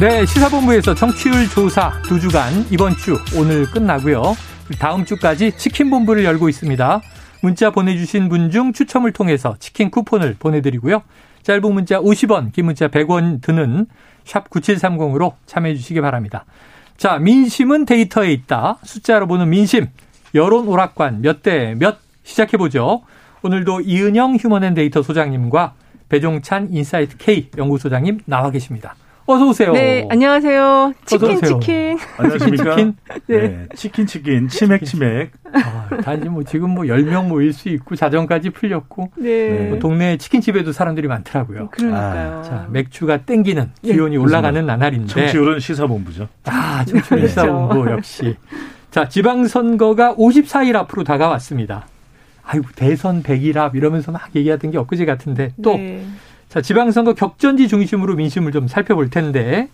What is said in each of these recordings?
네, 시사본부에서 정치율 조사 두 주간 이번 주 오늘 끝나고요. 다음 주까지 치킨본부를 열고 있습니다. 문자 보내주신 분 중 추첨을 통해서 치킨 쿠폰을 보내드리고요. 짧은 문자 50원, 긴 문자 100원 드는 샵 9730으로 참여해 주시기 바랍니다. 자, 민심은 데이터에 있다. 숫자로 보는 민심. 여론 오락관 몇 대 몇 시작해 보죠. 오늘도 이은영 휴먼앤데이터 소장님과 배종찬 인사이트 K 연구소장님 나와 계십니다. 어서 오세요. 네, 안녕하세요. 치킨 오세요. 치킨. 안녕하십니까? 치킨, 네. 네. 치킨 치킨 치맥 치맥. 아, 단지 뭐 지금 뭐 10명 모일 수 있고 자정까지 풀렸고 네. 뭐 동네 치킨집에도 사람들이 많더라고요. 그러니까요. 아, 자, 맥주가 땡기는 네. 기온이 네. 올라가는 나날인데. 정치율은 시사본부죠. 아, 정치율 시사본부 역시. 자, 지방선거가 54일 앞으로 다가왔습니다. 아이고, 대선 100일 앞 이러면서 막 얘기하던 게 엊그제 같은데 또 네. 자, 지방선거 격전지 중심으로 민심을 좀 살펴볼 텐데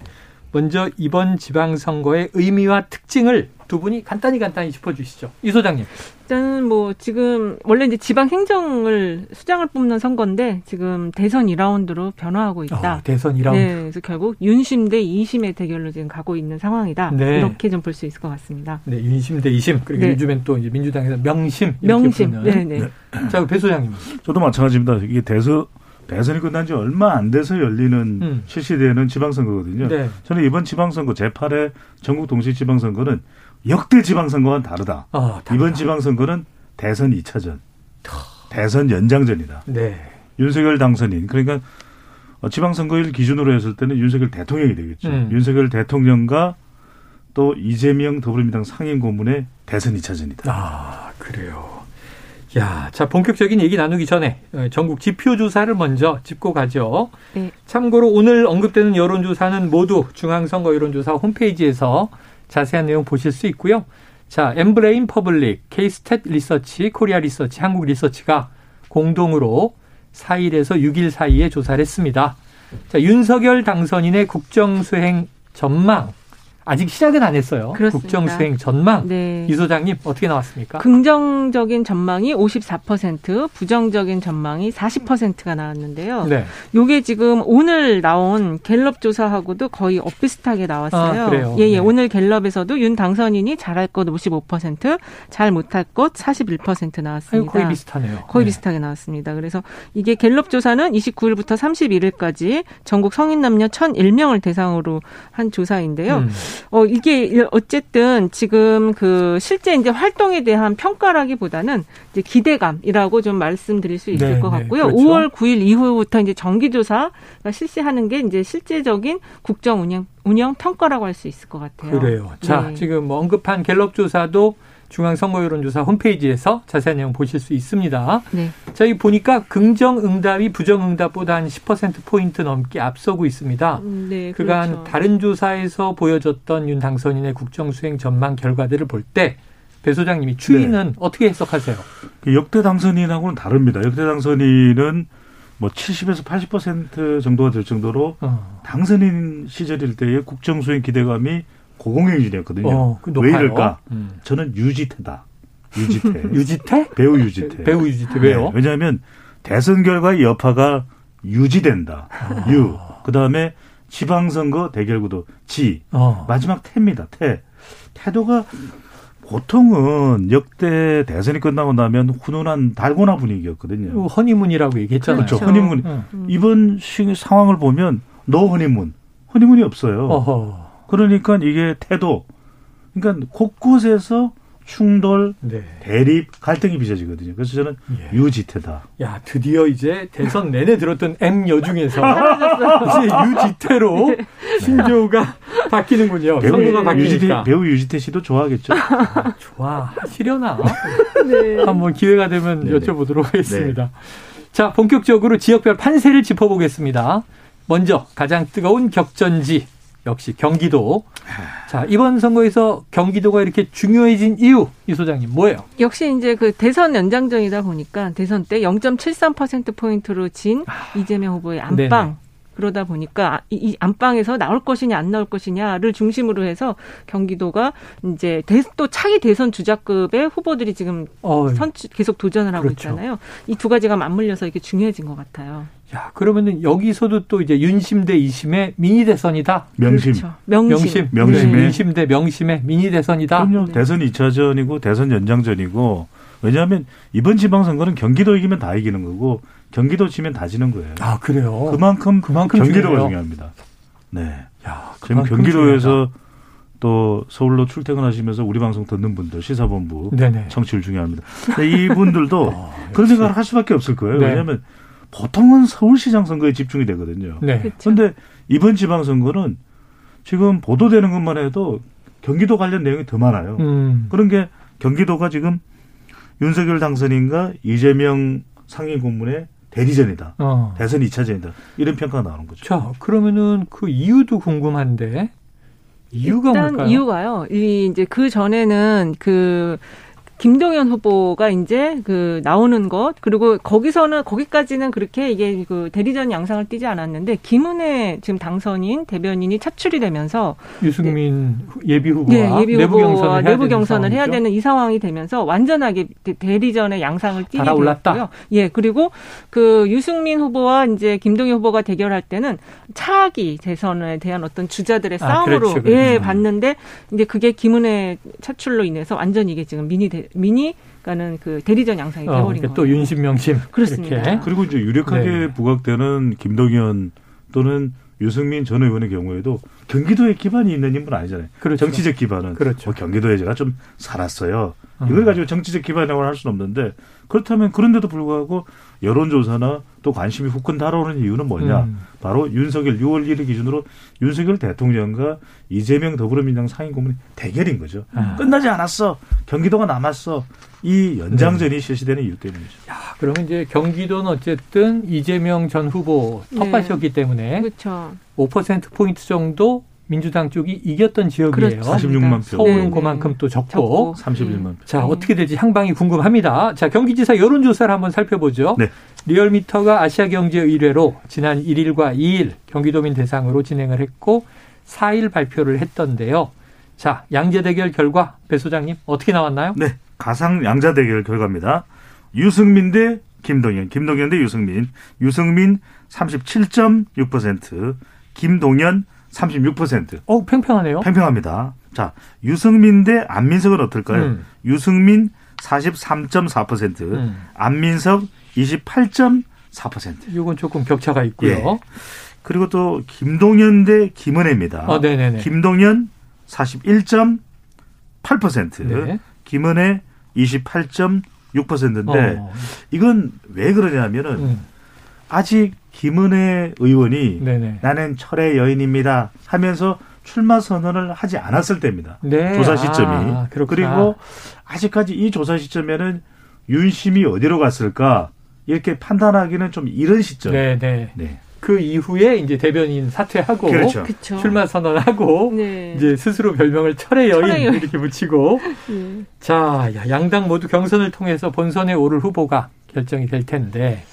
먼저 이번 지방선거의 의미와 특징을 두 분이 간단히 간단히 짚어주시죠. 이 소장님. 일단은 뭐 지금 원래 이제 지방 행정을 수장을 뽑는 선거인데 지금 대선 2라운드로 변화하고 있다. 어, 대선 2라운드. 네, 그래서 결국 윤심 대 2심의 대결로 지금 가고 있는 상황이다. 네. 이렇게 좀 볼 수 있을 것 같습니다. 네, 윤심 대 2심 그리고 네. 요즘엔 또 이제 민주당에서 명심 명심. 네, 네. 네. 자, 배 소장님. 저도 마찬가지입니다. 이게 대선 대 선이 끝난 지 얼마 안 돼서 열리는 음. 실시되는 지방선거거든요. 네. 저는 이번 지방선거 제8회 전국 동시 지방선거는 역대 지방선거와는 다르다. 어, 이번 지방선거는 대선 2차전, 대선 연장전이다. 네. 윤석열 당선인 그러니까 어, 지방선거일 기준으로 했을 때는 윤석열 대통령이 되겠죠. 음. 윤석열 대통령과 또 이재명 더불어민주당 상임 고문의 대선 2차전이다. 아 그래요. 야, 자 본격적인 얘기 나누기 전에 어, 전국 지표 조사를 먼저 짚고 가죠. 네. 참고로 오늘 언급되는 여론 조사는 모두 중앙선거 여론조사 홈페이지에서 자세한 내용 보실 수 있고요. 자, 엠브레인 퍼블릭, 케이스탯 리서치, 코리아 리서치, 한국 리서치가 공동으로 4일에서 6일 사이에 조사를 했습니다. 자, 윤석열 당선인의 국정 수행 전망 아직 시작은 안 했어요. 그렇습니다. 국정 수행 전망. 네. 이 소장님 어떻게 나왔습니까? 긍정적인 전망이 54%, 부정적인 전망이 40%가 나왔는데요. 네. 요게 지금 오늘 나온 갤럽 조사하고도 거의 엇비슷하게 나왔어요. 아, 그래요. 예, 예. 네. 오늘 갤럽에서도 윤 당선인이 잘할 것 55%, 잘 못할 것 41% 나왔습니다. 아유, 거의 비슷하네요. 거의 네. 비슷하게 나왔습니다. 그래서 이게 갤럽 조사는 29일부터 31일까지 전국 성인 남녀 1,001명을 대상으로 한 조사인데요. 음. 어, 이게 어쨌든 지금 그 실제 이제 활동에 대한 평가라기보다는 이제 기대감이라고 좀 말씀드릴 수 있을 네, 것 네, 같고요. 네, 그렇죠. 5월 9일 이후부터 이제 정기조사가 실시하는 게 이제 실제적인 국정 운영, 운영 평가라고 할 수 있을 것 같아요. 그래요. 자, 네. 지금 뭐 언급한 갤럽 조사도 중앙선거여론조사 홈페이지에서 자세한 내용 보실 수 있습니다. 네. 자, 이 보니까 긍정 응답이 부정 응답보다 한 10%포인트 넘게 앞서고 있습니다. 음, 네, 그간 그렇죠. 다른 조사에서 보여줬던 윤 당선인의 국정수행 전망 결과들을 볼 때 배 소장님이 추이는 네. 어떻게 해석하세요? 그 역대 당선인하고는 다릅니다. 역대 당선인은 뭐 70에서 80% 정도가 될 정도로 어. 당선인 시절일 때의 국정수행 기대감이 고공행진이었거든요. 어, 왜 이럴까? 음. 저는 유지태다. 유지태. 유지태? 배우 유지태. 배우 유지태. 왜요? 네, 왜냐하면 대선 결과의 여파가 유지된다. 아. 유. 그 다음에 지방선거 대결구도 지. 어. 마지막 태입니다. 태. 태도가 보통은 역대 대선이 끝나고 나면 훈훈한 달고나 분위기였거든요. 허니문이라고 얘기했잖아요. 그렇죠. 허니문. 음. 이번 상황을 보면 no honeymoon. 허니문이 없어요. 어허. 그러니까 이게 태도, 그러니까 곳곳에서 충돌, 네. 대립, 갈등이 빚어지거든요. 그래서 저는 예. 유지태다. 야, 드디어 이제 대선 내내 들었던 M 여중에서 이제 유지태로 네. 신조가 바뀌는군요. 배우, 선거가 바뀌니까. 유지태, 배우 유지태 씨도 좋아하겠죠. 아, 좋아. 하시려나? 네. 한번 기회가 되면 네네. 여쭤보도록 하겠습니다. 네. 자, 본격적으로 지역별 판세를 짚어보겠습니다. 먼저 가장 뜨거운 격전지 역시 경기도. 자, 이번 선거에서 경기도가 이렇게 중요해진 이유, 이 소장님, 뭐예요? 역시 이제 그 대선 연장전이다 보니까 대선 때 0.73%포인트로 진 아, 이재명 후보의 안방. 네네. 그러다 보니까 이 안방에서 나올 것이냐 안 나올 것이냐를 중심으로 해서 경기도가 이제 또 차기 대선 주자급의 후보들이 지금 어, 선출 계속 도전을 하고 그렇죠. 있잖아요. 이 두 가지가 맞물려서 이게 중요해진 것 같아요. 야, 그러면은 여기서도 또 이제 윤심 대 이심의 미니 대선이다. 명심. 그렇죠. 명심. 명심. 네. 윤심 대 명심의 미니 대선이다. 그럼요. 네. 대선 2차전이고 대선 연장전이고 왜냐하면 이번 지방선거는 경기도 이기면 다 이기는 거고 경기도 지면 다 지는 거예요. 아, 그래요? 그만큼, 그만큼 경기도가 중요해요? 중요합니다. 네. 야, 지금 경기도에서 중요하다. 또 서울로 출퇴근하시면서 우리 방송 듣는 분들 시사본부 네네. 청취율 중요합니다. 이분들도 아, 그런 생각을 할 수밖에 없을 거예요. 네. 왜냐하면 보통은 서울시장 선거에 집중이 되거든요. 네. 그런데 이번 지방선거는 지금 보도되는 것만 해도 경기도 관련 내용이 더 많아요. 음. 그런 게 경기도가 지금 윤석열 당선인과 이재명 상임 고문의 대리전이다. 어. 대선 2차전이다. 이런 평가가 나오는 거죠. 자, 그러면은 그 이유도 궁금한데 이유가 일단 뭘까요? 이유가요. 이 이제 그 전에는 그 김동연 후보가 이제 그 나오는 것 그리고 거기서는 거기까지는 그렇게 이게 그 대리전 양상을 띠지 않았는데 김은혜 지금 당선인 대변인이 차출이 되면서 유승민 네. 예비 후보와 네, 예비 내부 경선을, 해야, 내부 경선을 해야 되는 이 상황이 되면서 완전하게 대리전의 양상을 띠게 되었고요. 예 그리고 그 유승민 후보와 이제 김동연 후보가 대결할 때는 차기 대선에 대한 어떤 주자들의 아, 싸움으로 그렇죠, 그렇죠. 예 봤는데 이제 그게 김은혜 차출로 인해서 완전 이게 지금 미니 대, 미니가는 그 대리전 양상이 어, 되어버린 거예요. 또 윤심명심 그렇습니다. 이렇게. 그리고 이제 유력하게 네. 부각되는 김동연 또는 유승민 전 의원의 경우에도 경기도에 기반이 있는 인물 아니잖아요. 그렇죠. 정치적 기반은 그렇죠. 뭐 경기도에 제가 좀 살았어요. 이걸 음. 가지고 정치적 기반이라고 할 수는 없는데 그렇다면 그런데도 불구하고 여론조사나 또 관심이 후끈 달아오는 이유는 뭐냐? 음. 바로 윤석열 6월 1일 기준으로 윤석열 대통령과 이재명 더불어민주당 상임고문의 대결인 거죠. 아. 끝나지 않았어. 경기도가 남았어. 이 연장전이 네. 실시되는 이유 때문이죠. 야, 그러면 이제 경기도는 어쨌든 이재명 전 후보 텃밭이었기 네. 때문에 그렇죠. 5% 포인트 정도 민주당 쪽이 이겼던 지역이에요. 그렇죠. 46만 표. 서울은 네. 그만큼 또 적고. 적고. 31만 표. 자, 어떻게 될지 향방이 궁금합니다. 자, 경기지사 여론조사를 한번 살펴보죠. 네. 리얼미터가 아시아경제 의뢰로 지난 1일과 2일 경기도민 대상으로 진행을 했고 4일 발표를 했던데요. 자, 양자 대결 결과 배 소장님 어떻게 나왔나요? 네. 가상 양자 대결 결과입니다. 유승민 대 김동연, 김동연 대 유승민. 유승민 37.6%, 김동연 36%. 어, 팽팽하네요. 팽팽합니다. 자, 유승민 대 안민석은 어떨까요? 음. 유승민 43.4%, 음. 안민석 28.4%. 이건 조금 격차가 있고요. 예. 그리고 또 김동연 대 김은혜입니다. 아, 네네네. 김동연 41.8%, 네. 김은혜 28.6%인데 어. 이건 왜 그러냐면은 음. 아직 김은혜 의원이 네네. 나는 철의 여인입니다 하면서 출마 선언을 하지 않았을 때입니다. 네. 조사 시점이. 아, 그리고 아직까지 이 조사 시점에는 윤심이 어디로 갔을까 이렇게 판단하기는 좀 이른 시점. 네, 네. 네. 그 이후에 이제 대변인 사퇴하고 그렇죠. 출마 선언하고 네. 이제 스스로 별명을 철의 여인, 철의 여인. 이렇게 붙이고 네. 자 양당 모두 경선을 통해서 본선에 오를 후보가 결정이 될 텐데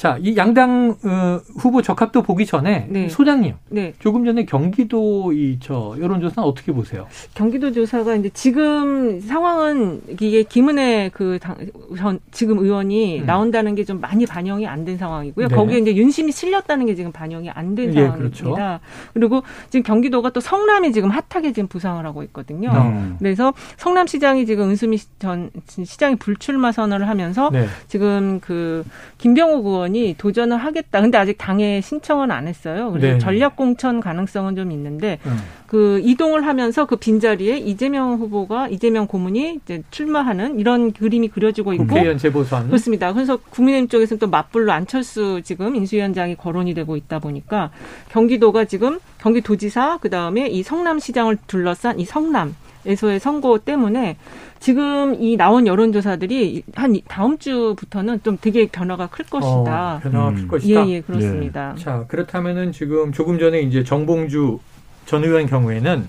자, 이 양당 어, 후보 적합도 보기 전에 네. 소장님, 네. 조금 전에 경기도 이 저 여론조사는 어떻게 보세요? 경기도 조사가 이제 지금 상황은 이게 김은혜 그 당, 전, 지금 의원이 음. 나온다는 게 좀 많이 반영이 안 된 상황이고요. 네. 거기에 이제 윤심이 실렸다는 게 지금 반영이 안된 예, 상황입니다. 그렇죠. 그리고 지금 경기도가 또 성남이 지금 핫하게 지금 부상을 하고 있거든요. 음. 그래서 성남시장이 지금 은수미 전 시장이 불출마 선언을 하면서 네. 지금 그 김병호 의원 의원이 도전을 하겠다. 근데 아직 당에 신청은 안 했어요. 그래서 네. 전략 공천 가능성은 좀 있는데 음. 그 이동을 하면서 그 빈자리에 이재명 후보가 이재명 고문이 이제 출마하는 이런 그림이 그려지고 있고 국회의원 재보선 그렇습니다. 그래서 국민의힘 쪽에서는 또 맞불로 안철수 지금 인수위원장이 거론이 되고 있다 보니까 경기도가 지금 경기도지사 그다음에 이 성남시장을 둘러싼 이 성남 에서의 선거 때문에 지금 이 나온 여론조사들이 한 다음 주부터는 좀 되게 변화가 클 것이다. 어, 변화가 음. 클 것이다. 예, 예, 그렇습니다. 네. 자, 그렇다면은 지금 조금 전에 이제 정봉주 전 의원 경우에는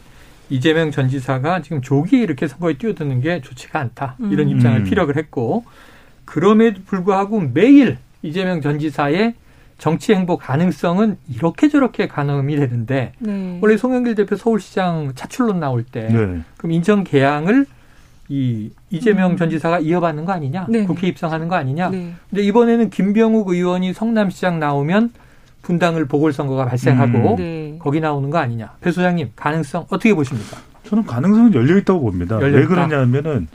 이재명 전 지사가 지금 조기 이렇게 선거에 뛰어드는 게 좋지가 않다. 이런 음. 입장을 피력을 했고 그럼에도 불구하고 매일 이재명 전 지사의 정치 행보 가능성은 이렇게 저렇게 가늠이 되는데 네. 원래 송영길 대표 서울시장 차출론 나올 때 네. 그럼 인천 개항을 이 이재명 음. 전 지사가 이어받는 거 아니냐 네. 국회 입성하는 거 아니냐 네. 근데 이번에는 김병욱 의원이 성남시장 나오면 분당을 보궐선거가 발생하고 음. 네. 거기 나오는 거 아니냐 배 소장님 가능성 어떻게 보십니까? 저는 가능성은 열려 있다고 봅니다. 열려 왜 그러냐면은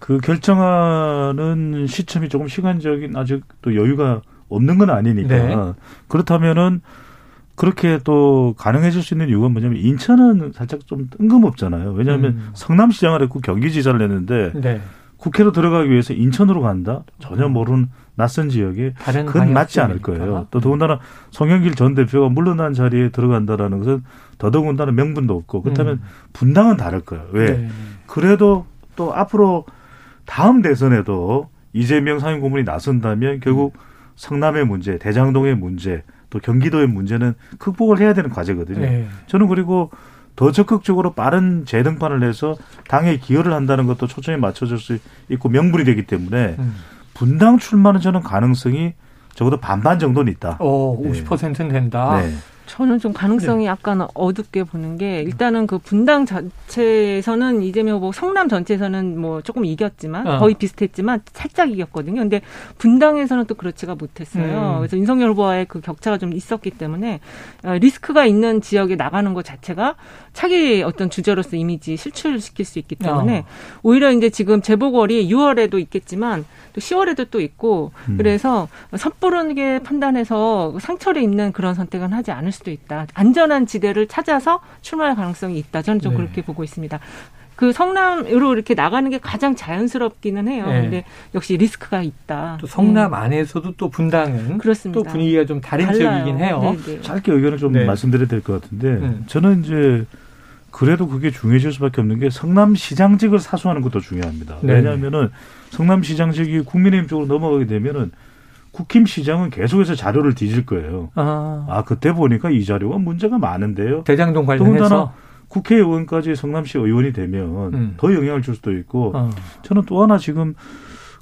그 결정하는 시점이 조금 시간적인 아직 또 여유가 없는 건 아니니까. 네. 그렇다면은 그렇게 또 가능해질 수 있는 이유가 뭐냐면 인천은 살짝 좀 뜬금없잖아요. 왜냐하면 음. 성남시장을 했고 경기지사를 했는데 네. 국회로 들어가기 위해서 인천으로 간다? 전혀 음. 모르는 낯선 지역에 그건 맞지 않을 거예요. 또 더군다나 송영길 전 대표가 물러난 자리에 들어간다라는 것은 더더군다나 명분도 없고 그렇다면 음. 분당은 다를 거예요. 왜? 네. 그래도 또 앞으로 다음 대선에도 이재명 상임고문이 나선다면 결국 음. 성남의 문제, 대장동의 문제, 또 경기도의 문제는 극복을 해야 되는 과제거든요. 네. 저는 그리고 더 적극적으로 빠른 재등판을 해서 당에 기여를 한다는 것도 초점이 맞춰질 수 있고 명분이 되기 때문에 음. 분당 출마는 저는 가능성이 적어도 반반 정도는 있다. 오, 50%는 된다. 네. 저는 좀 가능성이 네. 약간 어둡게 보는 게 일단은 그 분당 자체에서는 이재명 후보 성남 전체에서는 뭐 조금 이겼지만 어. 거의 비슷했지만 살짝 이겼거든요. 근데 분당에서는 또 그렇지가 못했어요. 음. 그래서 윤석열 후보와의 그 격차가 좀 있었기 때문에 어, 리스크가 있는 지역에 나가는 것 자체가 차기 어떤 주제로서 이미지 실출시킬 수 있기 때문에 어. 오히려 이제 지금 재보궐이 6월에도 있겠지만 또 10월에도 또 있고 음. 그래서 섣부르게 판단해서 상처를 입는 그런 선택은 하지 않을 수도 있다. 안전한 지대를 찾아서 출마할 가능성이 있다. 저는 좀 네. 그렇게 보고 있습니다. 그 성남으로 이렇게 나가는 게 가장 자연스럽기는 해요. 네. 근데 역시 리스크가 있다. 또 성남 네. 안에서도 또 분당은 그렇습니다. 또 분위기가 좀 다른 달라요. 지역이긴 해요. 네네. 네. 짧게 의견을 좀 네. 말씀드려야 될 것 같은데 음. 저는 이제 그래도 그게 중요해질 수밖에 없는 게 성남시장직을 사수하는 것도 중요합니다. 네. 왜냐하면은 성남시장직이 국민의힘 쪽으로 넘어가게 되면은 국힘 시장은 계속해서 자료를 뒤질 거예요. 아. 아 그때 보니까 이 자료가 문제가 많은데요. 대장동 관련해서 국회의원까지 성남시 의원이 되면 음. 더 영향을 줄 수도 있고 어. 저는 또 하나 지금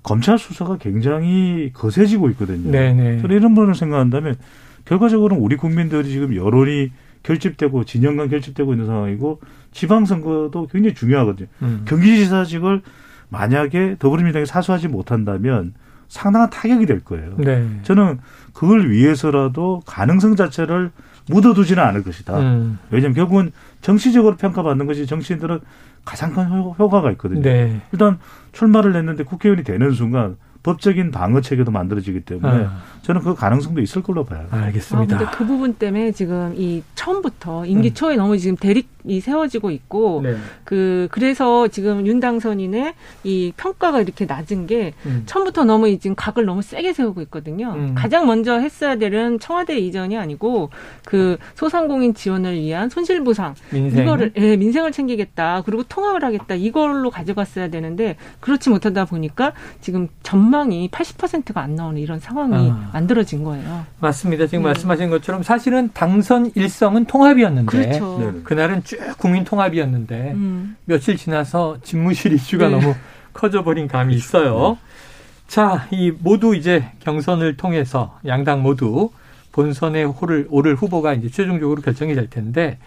검찰 수사가 굉장히 거세지고 있거든요. 네네. 저는 이런 부분을 생각한다면 결과적으로는 우리 국민들이 지금 여론이 결집되고 진영 간 결집되고 있는 상황이고 지방선거도 굉장히 중요하거든요. 음. 경기지사직을 만약에 더불어민주당이 사수하지 못한다면 상당한 타격이 될 거예요. 네. 저는 그걸 위해서라도 가능성 자체를 묻어두지는 않을 것이다. 음. 왜냐하면 결국은 정치적으로 평가받는 것이 정치인들은 가장 큰 효과가 있거든요. 네. 일단 출마를 했는데 국회의원이 되는 순간 법적인 방어 체계도 만들어지기 때문에 아. 저는 그 가능성도 있을 걸로 봐요. 알겠습니다. 아, 근데 그 부분 때문에 지금 이 처음부터 임기 음. 초에 너무 지금 대립 이 세워지고 있고 네. 그 그래서 지금 윤 당선인의 이 평가가 이렇게 낮은 게 음. 처음부터 너무 지금 각을 너무 세게 세우고 있거든요. 음. 가장 먼저 했어야 되는 청와대 이전이 아니고 그 소상공인 지원을 위한 손실 보상 민생. 이거를 예, 민생을 챙기겠다 그리고 통합을 하겠다 이걸로 가져갔어야 되는데 그렇지 못하다 보니까 지금 전망이 80%가 안 나오는 이런 상황이 아. 만들어진 거예요. 맞습니다. 지금 네. 말씀하신 것처럼 사실은 당선 일성은 통합이었는데 그렇죠. 네. 그날은 쭉 국민 통합이었는데 음. 며칠 지나서 집무실 이슈가 네. 너무 커져버린 감이 있어요. 자, 이 모두 이제 경선을 통해서 양당 모두 본선에 오를, 오를 후보가 이제 최종적으로 결정이 될 텐데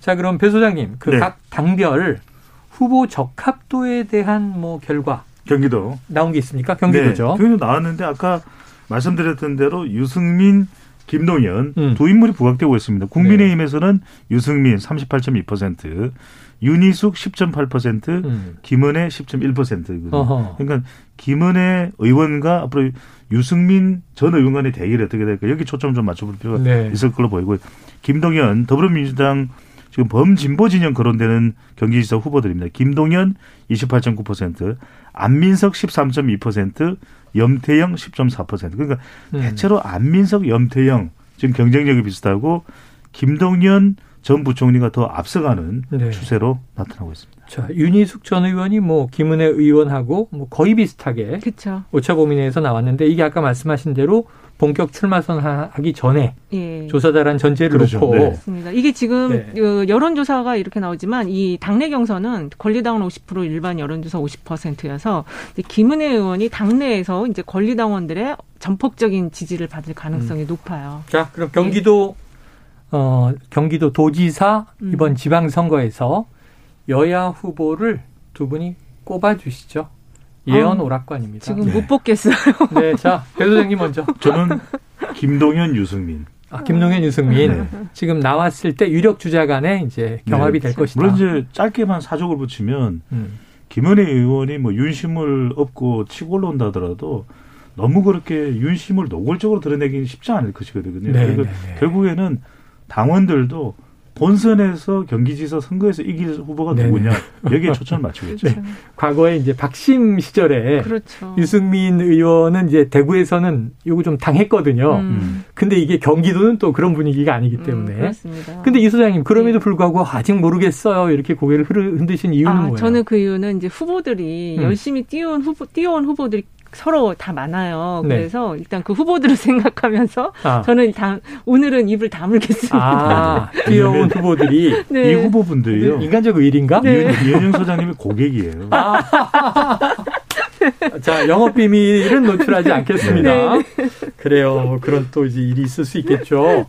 자, 그럼 배 소장님 그각 네. 당별 후보 적합도에 대한 뭐 결과 경기도 나온 게 있습니까? 경기도죠. 네, 경기도 나왔는데 아까 말씀드렸던 대로 유승민, 김동연 음. 두 인물이 부각되고 있습니다. 국민의힘에서는 네. 유승민 38.2%, 윤희숙 10.8%, 음. 김은혜 10.1%거든요. 그러니까 김은혜 의원과 앞으로 유승민 전 의원 간의 대결이 어떻게 될까 여기 초점 좀 맞춰볼 필요가 네. 있을 걸로 보이고 김동연 더불어민주당 지금 범진보 진영 거론되는 경기지사 후보들입니다. 김동연 28.9%, 안민석 13.2%, 염태영 10.4%. 그러니까 음. 대체로 안민석, 염태영 지금 경쟁력이 비슷하고 김동연 전 부총리가 더 앞서가는 네. 추세로 나타나고 있습니다. 자, 윤희숙 전 의원이 뭐 김은혜 의원하고 뭐 거의 비슷하게 그쵸. 오차범위 내에서 나왔는데 이게 아까 말씀하신 대로 본격 출마 선하기 전에 예. 조사다란 전제를 그렇죠. 놓고 네. 맞습니다. 이게 지금 네. 그 여론조사가 이렇게 나오지만 이 당내 경선은 권리당원 50% 일반 여론조사 50%여서 김은혜 의원이 당내에서 이제 권리당원들의 전폭적인 지지를 받을 가능성이 음. 높아요. 자, 그럼 경기도 예. 어, 경기도 도지사 음. 이번 지방선거에서 여야 후보를 두 분이 꼽아주시죠. 예언 아, 오락관입니다. 지금 네. 못 뽑겠어요. 네, 자, 배 소장님 먼저. 저는 김동현, 유승민. 아, 김동현, 유승민. 네. 지금 나왔을 때 유력 주자 간에 이제 경합이 네. 될 것이다. 물론 이제 짧게만 사족을 붙이면 음. 김은혜 의원이 뭐 윤심을 얻고 치고 올라온다 하더라도 너무 그렇게 윤심을 노골적으로 드러내기는 쉽지 않을 것이거든요. 네, 그리고 네, 네. 결국에는 당원들도 본선에서 경기지사 선거에서 이길 후보가 네네. 누구냐 여기에 초점을 맞추겠죠. 네. 과거에 이제 박심 시절에 그렇죠. 유승민 의원은 이제 대구에서는 요거 좀 당했거든요. 음. 근데 이게 경기도는 또 그런 분위기가 아니기 음, 때문에. 음, 그렇습니다. 근데 이 소장님 그럼에도 네. 불구하고 아직 모르겠어요 이렇게 고개를 흔드신 이유는 아, 뭐예요? 저는 그 이유는 이제 후보들이 음. 열심히 뛰어온 후보 뛰어온 후보들이 서로 다 많아요. 네. 그래서 일단 그 후보들을 생각하면서 아. 저는 다 오늘은 입을 다물겠습니다. 아, 뛰어온 후보들이 네. 이 후보분들이요. 인간적 의리인가? 네. 이현영 소장님의 고객이에요. 아. 자, 영업 비밀은 노출하지 않겠습니다. 네. 그래요. 그런 또 이제 일이 있을 수 있겠죠.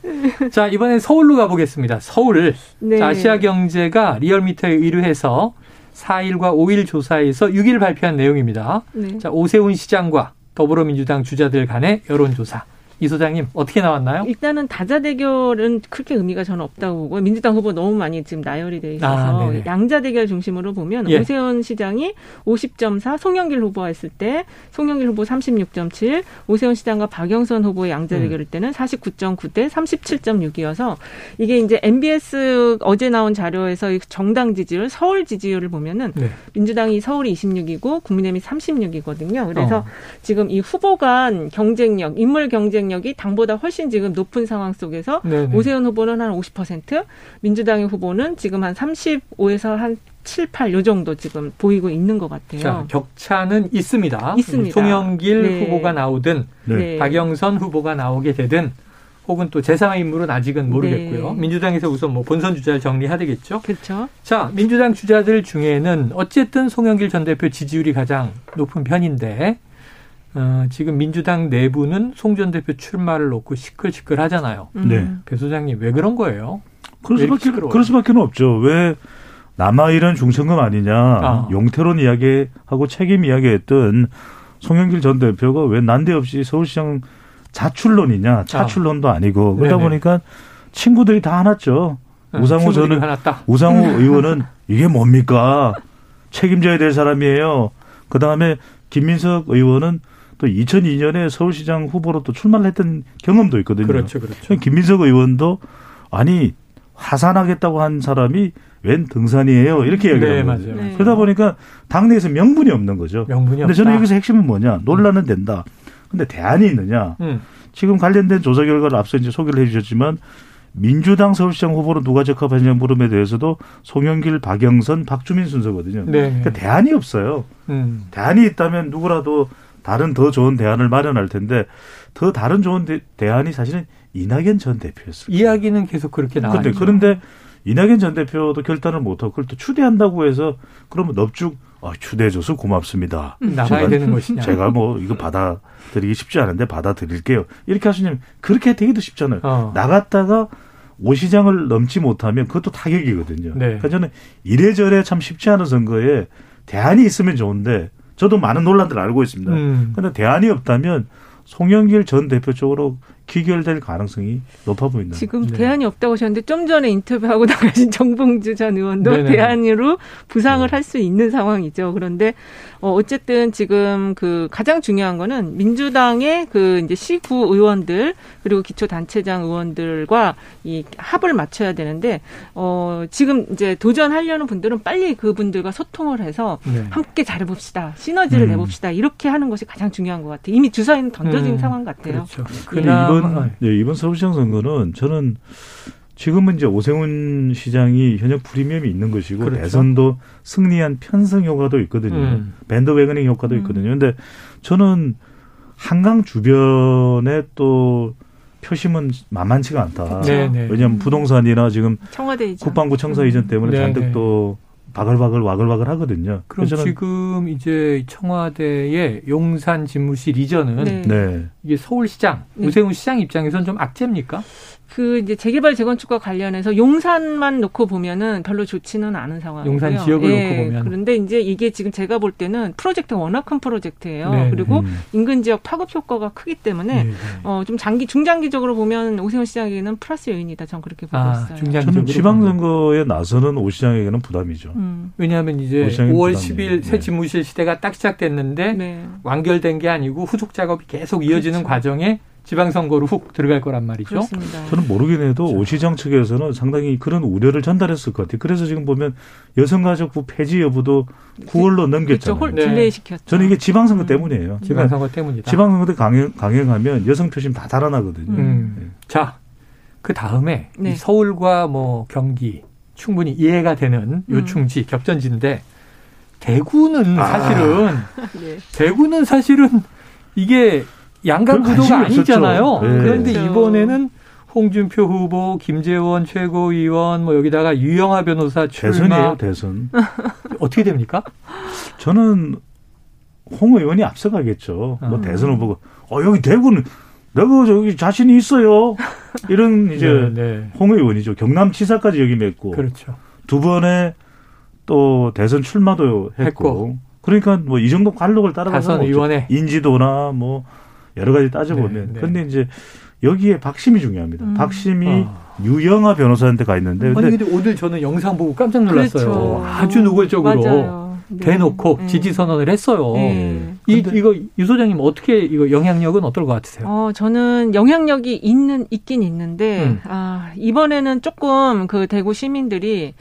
자, 이번엔 서울로 가보겠습니다. 서울. 네. 자, 아시아 경제가 리얼미터에 의뢰해서 4일과 5일 조사에서 6일 발표한 내용입니다. 네. 자, 오세훈 시장과 더불어민주당 주자들 간의 여론조사. 이 소장님 어떻게 나왔나요? 일단은 다자 대결은 그렇게 의미가 저는 없다고 보고 민주당 후보 너무 많이 지금 나열이 돼 있어서 아, 양자 대결 중심으로 보면 예. 오세훈 시장이 50.4, 송영길 후보가 했을 때 송영길 후보 36.7, 오세훈 시장과 박영선 후보의 양자 대결일 때는 49.9 대 37.6이어서 이게 이제 MBS 어제 나온 자료에서 정당 지지율, 서울 지지율을 보면은 네. 민주당이 서울이 26이고 국민의힘이 36이거든요. 그래서 어. 지금 이 후보 간 경쟁력, 인물 경쟁 경쟁력이 당보다 훨씬 지금 높은 상황 속에서 네네. 오세훈 후보는 한 50%, 민주당의 후보는 지금 한 35에서 한 7, 8요 정도 지금 보이고 있는 것 같아요. 자, 격차는 있습니다. 있습니다. 송영길 네. 후보가 나오든 네. 박영선 후보가 나오게 되든 혹은 또 제3의 인물은 아직은 모르겠고요. 네. 민주당에서 우선 뭐 본선 주자를 정리해야 되겠죠. 그렇죠. 자, 민주당 주자들 중에는 어쨌든 송영길 전 대표 지지율이 가장 높은 편인데 어, 지금 민주당 내부는 송 전 대표 출마를 놓고 시끌시끌 하잖아요. 음. 네. 배 소장님 왜 그런 거예요? 그럴 수밖에 그럴 수밖에 없죠. 왜 남아일은 중천금 아니냐 아. 용태론 이야기하고 책임 이야기했던 송영길 전 대표가 왜 난데없이 서울시장 자출론이냐 차출론도 아니고 그러다 네네. 보니까 친구들이 다 하났죠. 네, 우상호 저는 우상호 의원은 이게 뭡니까 책임져야 될 사람이에요. 그 다음에 김민석 의원은 또 2002년에 서울시장 후보로 또 출마를 했던 경험도 있거든요. 그렇죠, 그렇죠. 김민석 의원도 아니 화산하겠다고 한 사람이 웬 등산이에요 이렇게 얘기하는 네, 맞아요. 네. 그러다 보니까 당내에서 명분이 없는 거죠. 명분이 근데 저는 여기서 핵심은 뭐냐? 논란은 된다. 근데 대안이 있느냐? 음. 지금 관련된 조사 결과를 앞서 이제 소개를 해주셨지만 민주당 서울시장 후보로 누가 적합하냐 물음에 대해서도 송영길, 박영선, 박주민 순서거든요. 네. 그러니까 대안이 없어요. 음. 대안이 있다면 누구라도 다른 더 좋은 대안을 마련할 텐데 더 다른 좋은 대, 안이 사실은 이낙연 전 대표였어요. 이야기는 계속 그렇게 나왔죠. 그런데, 그런데 이낙연 전 대표도 결단을 못하고 그걸 또 추대한다고 해서 그러면 넙죽 아, 추대해줘서 고맙습니다. 음, 나가야 되는 것이냐. 제가 뭐 이거 받아들이기 쉽지 않은데 받아들일게요. 이렇게 하시면 그렇게 되기도 쉽잖아요. 어. 나갔다가 오시장을 넘지 못하면 그것도 타격이거든요. 네. 그러니까 저는 이래저래 참 쉽지 않은 선거에 대안이 있으면 좋은데 저도 많은 논란들을 알고 있습니다. 음. 그런데 대안이 없다면 송영길 전 대표 쪽으로 기결될 가능성이 높아 보인다. 지금 네. 대안이 없다고 하셨는데 좀 전에 인터뷰하고 나가신 정봉주 전 의원도 네네. 대안으로 부상을 네. 할수 있는 상황이죠. 그런데 어 어쨌든 지금 그 가장 중요한 거는 민주당의 그 이제 시구 의원들 그리고 기초 단체장 의원들과 이 합을 맞춰야 되는데 어 지금 이제 도전하려는 분들은 빨리 그분들과 소통을 해서 네. 함께 잘해 봅시다 시너지를 음. 내 봅시다 이렇게 하는 것이 가장 중요한 것 같아요. 이미 주사위는 던져진 음. 상황 같아요. 그렇죠. 네. 이번 네, 이번 서울시장 선거는 저는 지금은 이제 오세훈 시장이 현역 프리미엄이 있는 것이고 그렇죠. 대선도 승리한 편성 효과도 있거든요. 음. 밴드웨거닝 효과도 음. 있거든요. 근데 저는 한강 주변에 또 표심은 만만치가 않다. 네네. 네. 왜냐하면 부동산이나 지금 청와대 이전. 국방부 청사 음. 이전 때문에 네네. 잔뜩 네. 또 바글바글 와글와글 하거든요. 그럼 지금 이제 청와대의 용산 집무실 이전은 네. 네. 이게 서울시장, 네. 우세훈 시장 입장에서는 좀 악재입니까? 그 이제 재개발 재건축과 관련해서 용산만 놓고 보면은 별로 좋지는 않은 상황이고요. 용산 지역을 예, 놓고 보면. 그런데 이제 이게 지금 제가 볼 때는 프로젝트가 워낙 큰 프로젝트예요. 네, 그리고 음. 인근 지역 파급 효과가 크기 때문에 네, 네. 어좀 장기 중장기적으로 보면 오세훈 시장에게는 플러스 요인이다. 전 그렇게 보고 아, 있어요. 중장기적으로 저는 지방선거에 나서는 오 시장에게는 부담이죠. 음. 왜냐하면 이제 5월 10일 새 집무실 시대가 딱 시작됐는데 네. 완결된 게 아니고 후속 작업이 계속 이어지는 그렇죠. 과정에 지방선거로 훅 들어갈 거란 말이죠. 그렇습니다. 저는 모르긴 해도 그렇죠. 오 시장 측에서는 상당히 그런 우려를 전달했을 것 같아요. 그래서 지금 보면 여성가족부 폐지 여부도 9월로 넘겼잖아요. 그렇죠. delay 시켰죠. 저는 이게 지방선거 음. 때문이에요. 지방선거 때문이다. 지방선거 때 강행, 강행하면 여성 표심 다 달아나거든요. 음. 네. 자, 그 다음에 네. 서울과 뭐 경기 충분히 이해가 되는 음. 요충지 음. 격전지인데 대구는 아. 사실은 네. 대구는 사실은 이게 양강 구도가 아니잖아요. 네. 그런데 그렇죠. 이번에는 홍준표 후보, 김재원 최고위원, 뭐 여기다가 유영하 변호사 출마. 대선이에요, 대선. 어떻게 됩니까? 저는 홍 의원이 앞서가겠죠. 뭐 아. 대선 후보가 어 여기 대구는 내가 저기 자신이 있어요. 이런 이제 네, 네. 홍 의원이죠. 경남지사까지 여기 맺고 그렇죠. 두 번에 또 대선 출마도 했고, 했고. 그러니까 뭐 이 정도 관록을 따라가서 인지도나 뭐 여러 가지 따져보면. 네, 네. 근데 이제 여기에 박심이 중요합니다. 음. 박심이 아. 유영아 변호사한테 가 있는데. 근데, 아니, 근데 오늘 저는 영상 보고 깜짝 놀랐어요. 그렇죠. 아주 노골적으로. 네. 대놓고 네. 지지 선언을 했어요. 네. 이 이거 유 소장님 어떻게 이거 영향력은 어떨 것 같으세요? 어 저는 영향력이 있는 있긴 있는데 음. 아 이번에는 조금 그 대구 시민들이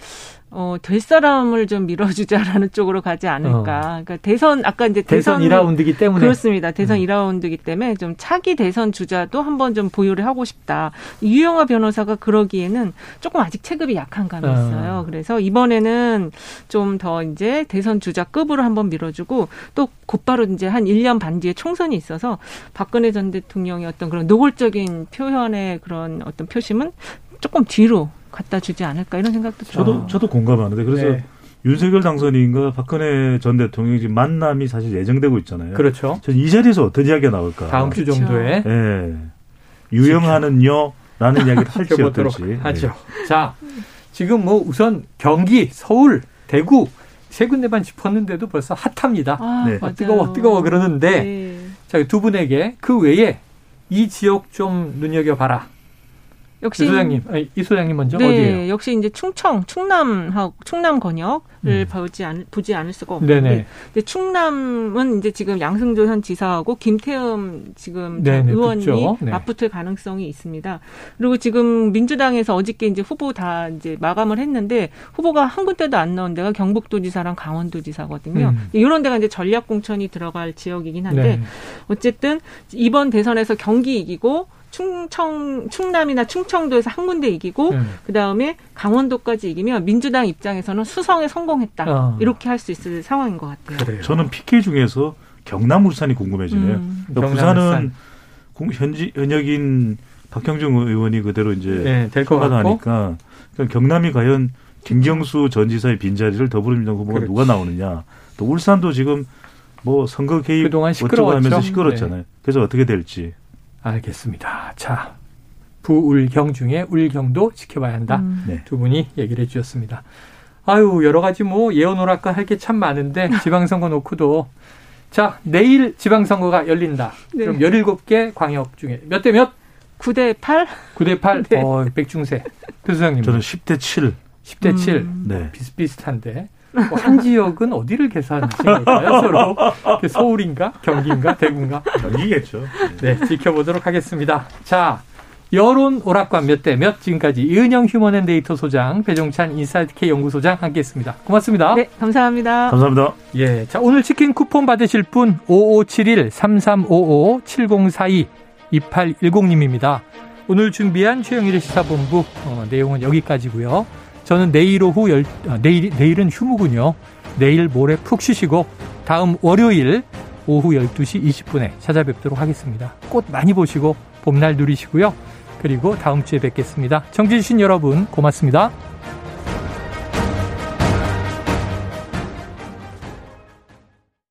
어, 될 사람을 좀 밀어주자라는 쪽으로 가지 않을까. 어. 그러니까 대선, 아까 이제 대선, 대선 2라운드기 때문에. 그렇습니다. 대선 음. 2라운드기 때문에 좀 차기 대선 주자도 한번 좀 보유를 하고 싶다. 유영아 변호사가 그러기에는 조금 아직 체급이 약한 감이 어. 있어요. 어. 그래서 이번에는 좀 더 이제 대선 주자급으로 한번 밀어주고 또 곧바로 이제 한 1년 반 뒤에 총선이 있어서 박근혜 전 대통령의 어떤 그런 노골적인 표현의 그런 어떤 표심은 조금 뒤로 갖다 주지 않을까 이런 생각도 저도 들어요. 저도 공감하는데 그래서 네. 윤석열 당선인과 박근혜 전 대통령이 지금 만남이 사실 예정되고 있잖아요. 그렇죠. 전이 자리에서 어떤 이야기가 나올까? 다음 주 그렇죠. 정도에. 네. 유영하는요. 라는 이야기를 할지 어떨지. 하죠. 네. 자, 지금 뭐 우선 경기, 서울, 대구 세 군데만 짚었는데도 벌써 핫합니다. 아, 네. 뜨거워, 뜨거워 그러는데 네. 자, 두 분에게 그 외에 이 지역 좀 눈여겨봐라. 역시 이 소장님, 아니, 이 소장님 먼저 네, 어디예요? 역시 이제 충청, 충남하고 충남 권역을 음. 보지 않 보지 않을 수가 없는데, 네네. 근데 충남은 이제 지금 양승조 현 지사하고 김태흠 지금 네네, 의원이 네. 맞붙을 가능성이 있습니다. 그리고 지금 민주당에서 어저께 이제 후보 다 이제 마감을 했는데 후보가 한 군데도 안 나온 데가 경북도지사랑 강원도지사거든요. 음. 이런 데가 이제 전략 공천이 들어갈 지역이긴 한데 네. 어쨌든 이번 대선에서 경기 이기고 충청 충남이나 충청도에서 한 군데 이기고 음. 그다음에 강원도까지 이기면 민주당 입장에서는 수성에 성공했다. 어. 이렇게 할 수 있을 상황인 것 같아요. 그래요. 저는 PK 중에서 경남 울산이 궁금해지네요. 음. 그러니까 부산은 현지 현역인 박형중 의원이 그대로 이제 네, 될것 같으니까 그러니까 경남이 과연 김경수 전 지사의 빈자리를 더불어민주당 후보가 그렇지. 누가 나오느냐. 또 울산도 지금 뭐 선거 개입 어쩌고 하면서 시끄럽잖아요. 네. 그래서 어떻게 될지. 알겠습니다. 자, 부울경 중에 울경도 지켜봐야 한다. 음. 네. 두 분이 얘기를 해주셨습니다. 아유, 여러 가지 뭐 예언 오락가 할 게 참 많은데 지방선거 놓고도 자, 내일 지방선거가 열린다. 네. 그럼 17개 광역 중에 몇 대 몇? 9대 8? 9대 8? 네. 어, 백중세. 교수장님. 저는 10대 7. 10대 음. 7. 네. 비슷비슷한데. 뭐 한 지역은 어디를 계산하실까요? 서로 서울인가 경기인가 대구인가 경기겠죠. 네 지켜보도록 하겠습니다. 자 여론 오락관 몇 대 몇 지금까지 이은영 휴먼앤데이터 소장 배종찬 인사이트 K 연구소장 함께했습니다. 고맙습니다. 네 감사합니다. 감사합니다. 예, 자 오늘 치킨 쿠폰 받으실 분 5571 3355 7042 2810님입니다. 오늘 준비한 최영일의 시사본부 어, 내용은 여기까지고요. 저는 내일 오후 열, 아, 내일, 내일은 휴무군요. 내일 모레 푹 쉬시고 다음 월요일 오후 12시 20분에 찾아뵙도록 하겠습니다. 꽃 많이 보시고 봄날 누리시고요. 그리고 다음 주에 뵙겠습니다. 청취해주신 여러분 고맙습니다.